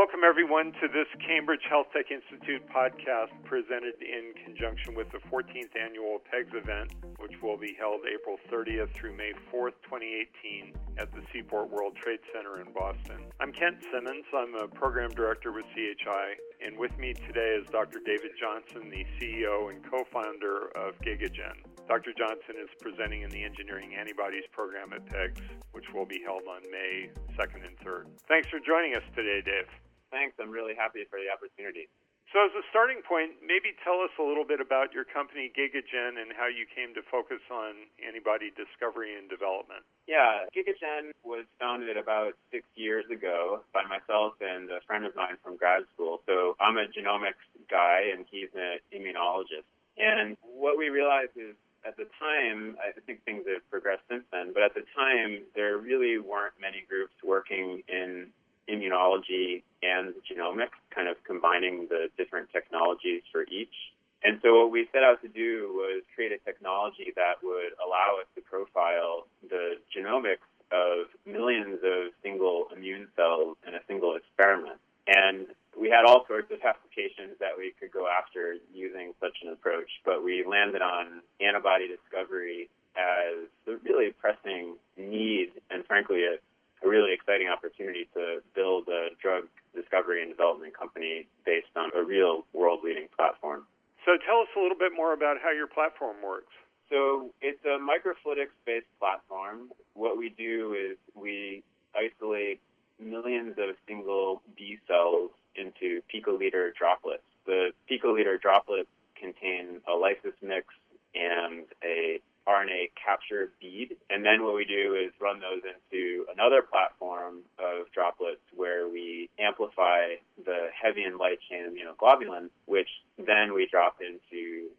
Welcome, everyone, to this Cambridge Healthtech Institute podcast presented in conjunction with the 14th annual PEGS event, which will be held April 30th through May 4th, 2018, at the Seaport World Trade Center in Boston. I'm Kent Simmons. I'm a program director with CHI, and with me today is Dr. David Johnson, the CEO and co founder of GigaGen. Dr. Johnson is presenting in the Engineering Antibodies program at PEGS, which will be held on May 2nd and 3rd. Thanks for joining us today, Dave. Thanks. I'm really happy for the opportunity. So, as a starting point, maybe tell us a little bit about your company, GigaGen, and how you came to focus on antibody discovery and development. Yeah, GigaGen was founded about six years ago by myself and a friend of mine from grad school. So, I'm a genomics guy, and he's an immunologist. And what we realized is at the time, I think things have progressed since then, but at the time, there really weren't many groups working in immunology and genomics, kind of combining the different technologies for each. And so what we set out to do was create a technology that would allow us to profile the genomics of millions of single immune cells in a single experiment. And we had all sorts of applications that we could go after using such an approach, but we landed on antibody discovery as a really pressing need and frankly a, a really exciting opportunity to build a drug discovery and development company based on a real world leading platform. So tell us a little bit more about how your platform works. So it's a microfluidics based platform. What we do is we isolate millions of single B cells into picoliter droplets. The picoliter droplets contain a lysis mix and a RNA capture bead. And then what we do is run those into another platform of droplets where we amplify the heavy and light chain immunoglobulin, which then we drop into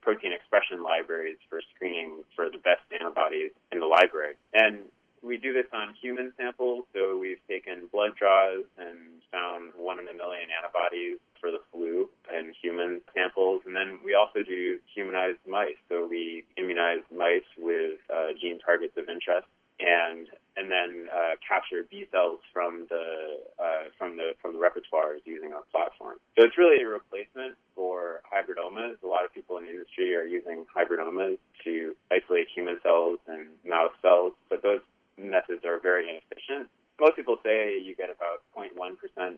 protein expression libraries for screening for the best antibodies in the library. And we do this on human samples, so we've taken blood draws and found one in a million antibodies for the flu in human samples. And then we also do humanized mice, so we immunize mice with uh, gene targets of interest and and then uh, capture B cells from the uh, from the from the repertoires using our platform. So it's really a replacement for hybridomas. A lot of people in the industry are using hybridomas to isolate human cells and mouse cells, but those methods are very inefficient. Most people say you get about 0.1%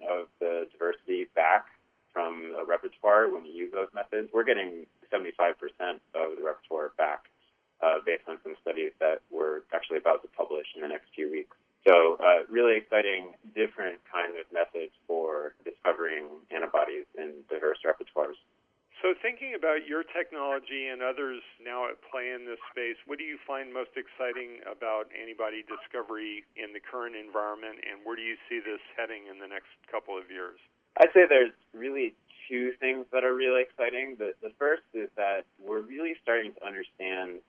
of the diversity back from a repertoire when you use those methods. We're getting 75% of the repertoire back uh, based on some studies that we're actually about to publish in the next few weeks. So, uh, really exciting, different kind of methods for discovering antibodies in diverse repertoires. So, thinking about your technology and others now at play in this space, what do you find most exciting about antibody discovery in the current environment, and where do you see this heading in the next couple of years? I'd say there's really two things that are really exciting. The, the first is that we're really starting to understand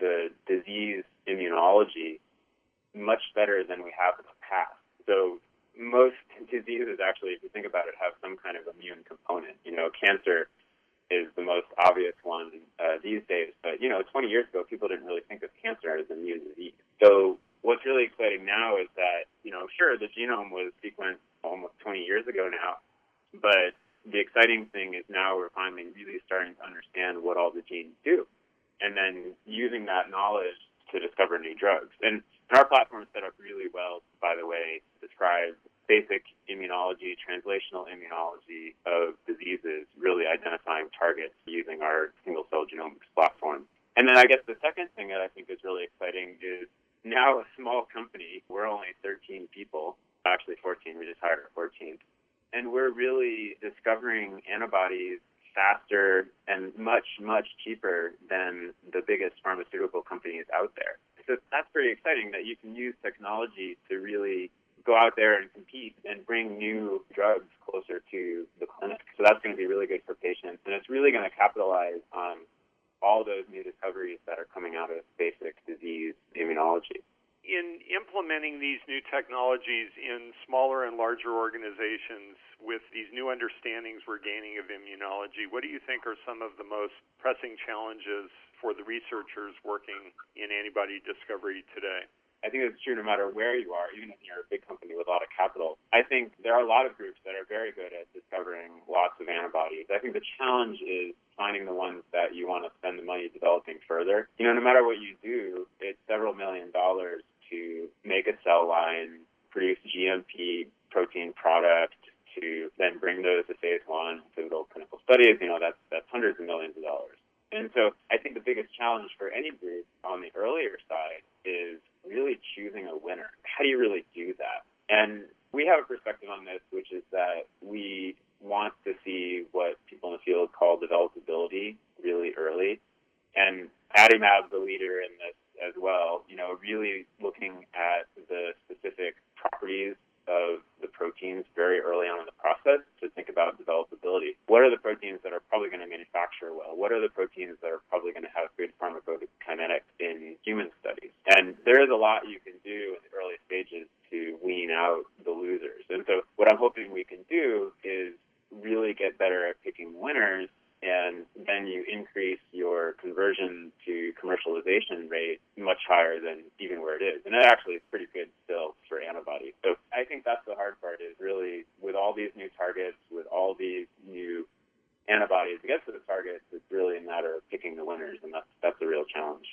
the disease immunology much better than we have in the past. So, most diseases, actually, if you think about it, have some kind of immune component. You know, cancer is the most obvious one uh, these days. But you know, 20 years ago, people didn't really think of cancer as an immune disease. So what's really exciting now is that you know, sure, the genome was sequenced almost 20 years ago now, but the exciting thing is now we're finally really starting to understand what all the genes do, and then using that knowledge to discover new drugs. And, our platform is set up really well, by the way, to describe basic immunology, translational immunology of diseases, really identifying targets using our single cell genomics platform. And then I guess the second thing that I think is really exciting is now a small company. We're only 13 people, actually 14. We just hired our 14th. And we're really discovering antibodies faster and much, much cheaper than the biggest pharmaceutical companies out there. So that's pretty exciting that you can use technology to really go out there and compete and bring new drugs closer to the clinic. So that's going to be really good for patients, and it's really going to capitalize on all those new discoveries that are coming out of basic disease immunology. In implementing these new technologies in smaller and larger organizations with these new understandings we're gaining of immunology, what do you think are some of the most pressing challenges for the researchers working in antibody discovery today? I think it's true no matter where you are, even if you're a big company with a lot of capital. I think there are a lot of groups that are very good at discovering lots of antibodies. I think the challenge is finding the ones that you want to spend the money developing further. You know, no matter what you do, it's several million dollars to make a cell line, produce GMP protein product, to then bring those to phase one, pivotal clinical studies. You know, that's that's hundreds of millions of dollars. And so I think the biggest challenge for any group on the earlier side is really choosing a winner. How do you really do that? And we have a perspective on this, which is that we want to see what people in the field call developability really early. And Adimab, the leader in this as well, you know, really looking at the specific properties of the proteins very early on in the process to think about developability. What are the proteins that are probably going to manufacture well? What are the proteins that are probably going to have good pharmacokinetics in human studies? And lot you can do in the early stages to wean out the losers. And so what I'm hoping we can do is really get better at picking winners and then you increase your conversion to commercialization rate much higher than even where it is. And that actually is pretty good still for antibodies. So I think that's the hard part is really with all these new targets, with all these new antibodies to get to the targets, it's really a matter of picking the winners, and that's that's a real challenge.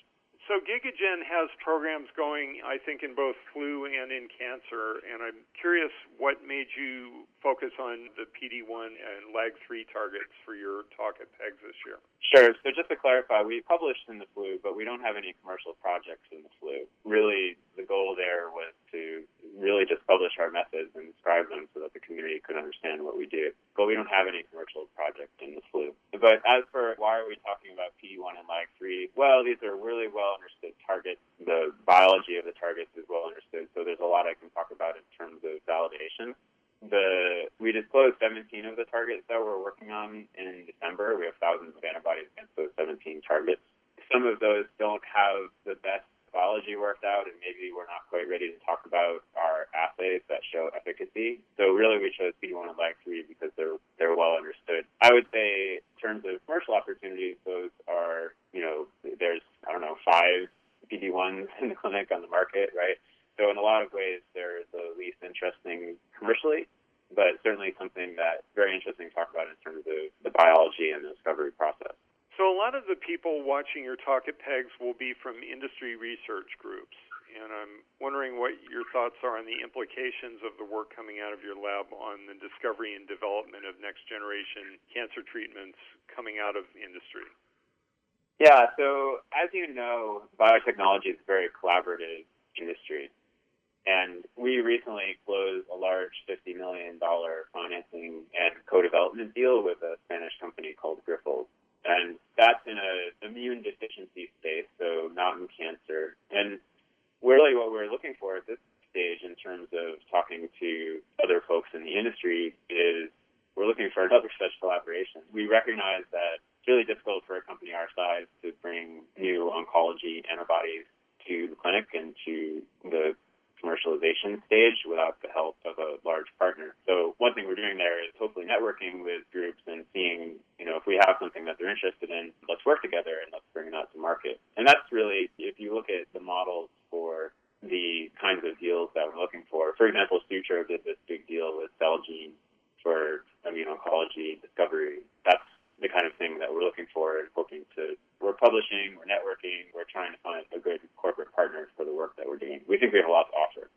So GigaGen has programs going, I think, in both flu and in cancer, and I'm curious what made you focus on the PD-1 and LAG-3 targets for your talk at PEGS this year. Sure. So just to clarify, we published in the flu, but we don't have any commercial projects in the flu. Really, the goal there was to really just publish our methods and describe them so that the community could understand what we do. But we don't have any commercial projects in the flu. But as for why are we talking about PD-1 and LAG-3, well, these are really well understood targets. The biology of the targets is well understood, so there's a lot I can talk about in terms of validation. The we disclosed 17 of the targets that we're working on in December. We have thousands of antibodies against those 17 targets. Some of those don't have the best biology worked out, and maybe we're not quite ready to talk about our assays that show efficacy. So really, we chose PD-1 and LAG-3 because they're they're well understood. I would say in terms of commercial opportunities, those are you know there's I don't know five PD-1s in the clinic on the market, right? So in a lot of ways, they're the least interesting commercially, but certainly something that's very interesting to talk about in terms of the biology and the discovery process. So a lot of the people watching your talk at PEGS will be from industry research groups, and I'm wondering what your thoughts are on the implications of the work coming out of your lab on the discovery and development of next generation cancer treatments coming out of industry. Yeah, so as you know, biotechnology is a very collaborative industry. And we recently closed a large $50 million financing and co-development deal with a Spanish company called Grifols and that's in an immune deficiency space, so not in cancer. And really, what we're looking for at this stage, in terms of talking to other folks in the industry, is we're looking for another such collaboration. We recognize that it's really difficult for a company our size to bring new oncology antibodies to the clinic and to the commercialization stage without the help of a large partner. So one thing we're doing there is hopefully networking with groups and seeing, you know, if we have something that they're interested in, let's work together and let's bring that to market. And that's really, if you look at the models for the kinds of deals that we're looking for. For example, Sutro did this big deal with Celgene for immune oncology discovery. That's the kind of thing that we're looking for and hoping to. We're publishing, we're networking, we're trying to find a good corporate partner for the work that we're doing. We think we have a lot to offer.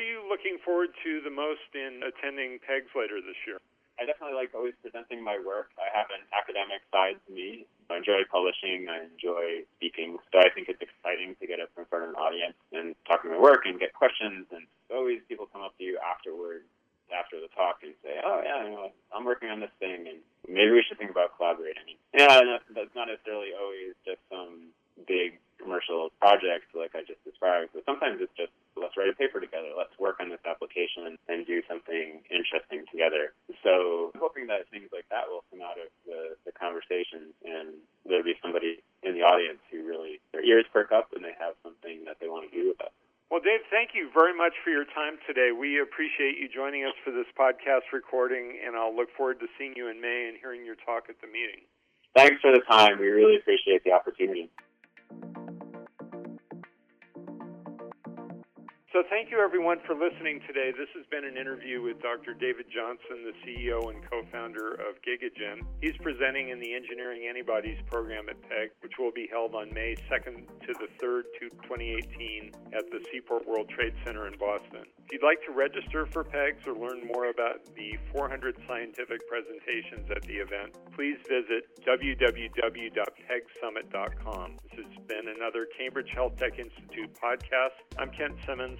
Are you looking forward to the most in attending PEGS later this year? I definitely like always presenting my work. I have an academic side to me. I enjoy publishing. I enjoy speaking. So I think it's exciting to get up in front of an audience and talking my work and get questions. And always people come up to you afterwards, after the talk, and say, "Oh yeah, you know, I'm working on this thing, and maybe we should think about collaborating." Yeah, that's not necessarily always just some big commercial project like I just described, but sometimes it's just let's write a paper together, let's work on this application and do something interesting together. So I'm hoping that things like that will come out of the, the conversations and there'll be somebody in the audience who really their ears perk up and they have something that they want to do with us. Well, Dave, thank you very much for your time today. We appreciate you joining us for this podcast recording, and I'll look forward to seeing you in May and hearing your talk at the meeting. Thanks for the time. We really appreciate the opportunity. So, thank you everyone for listening today. This has been an interview with Dr. David Johnson, the CEO and co founder of GigaGen. He's presenting in the Engineering Antibodies program at PEG, which will be held on May 2nd to the 3rd, 2018, at the Seaport World Trade Center in Boston. If you'd like to register for PEGS or learn more about the 400 scientific presentations at the event, please visit www.pegsummit.com. This has been another Cambridge Healthtech Institute podcast. I'm Kent Simmons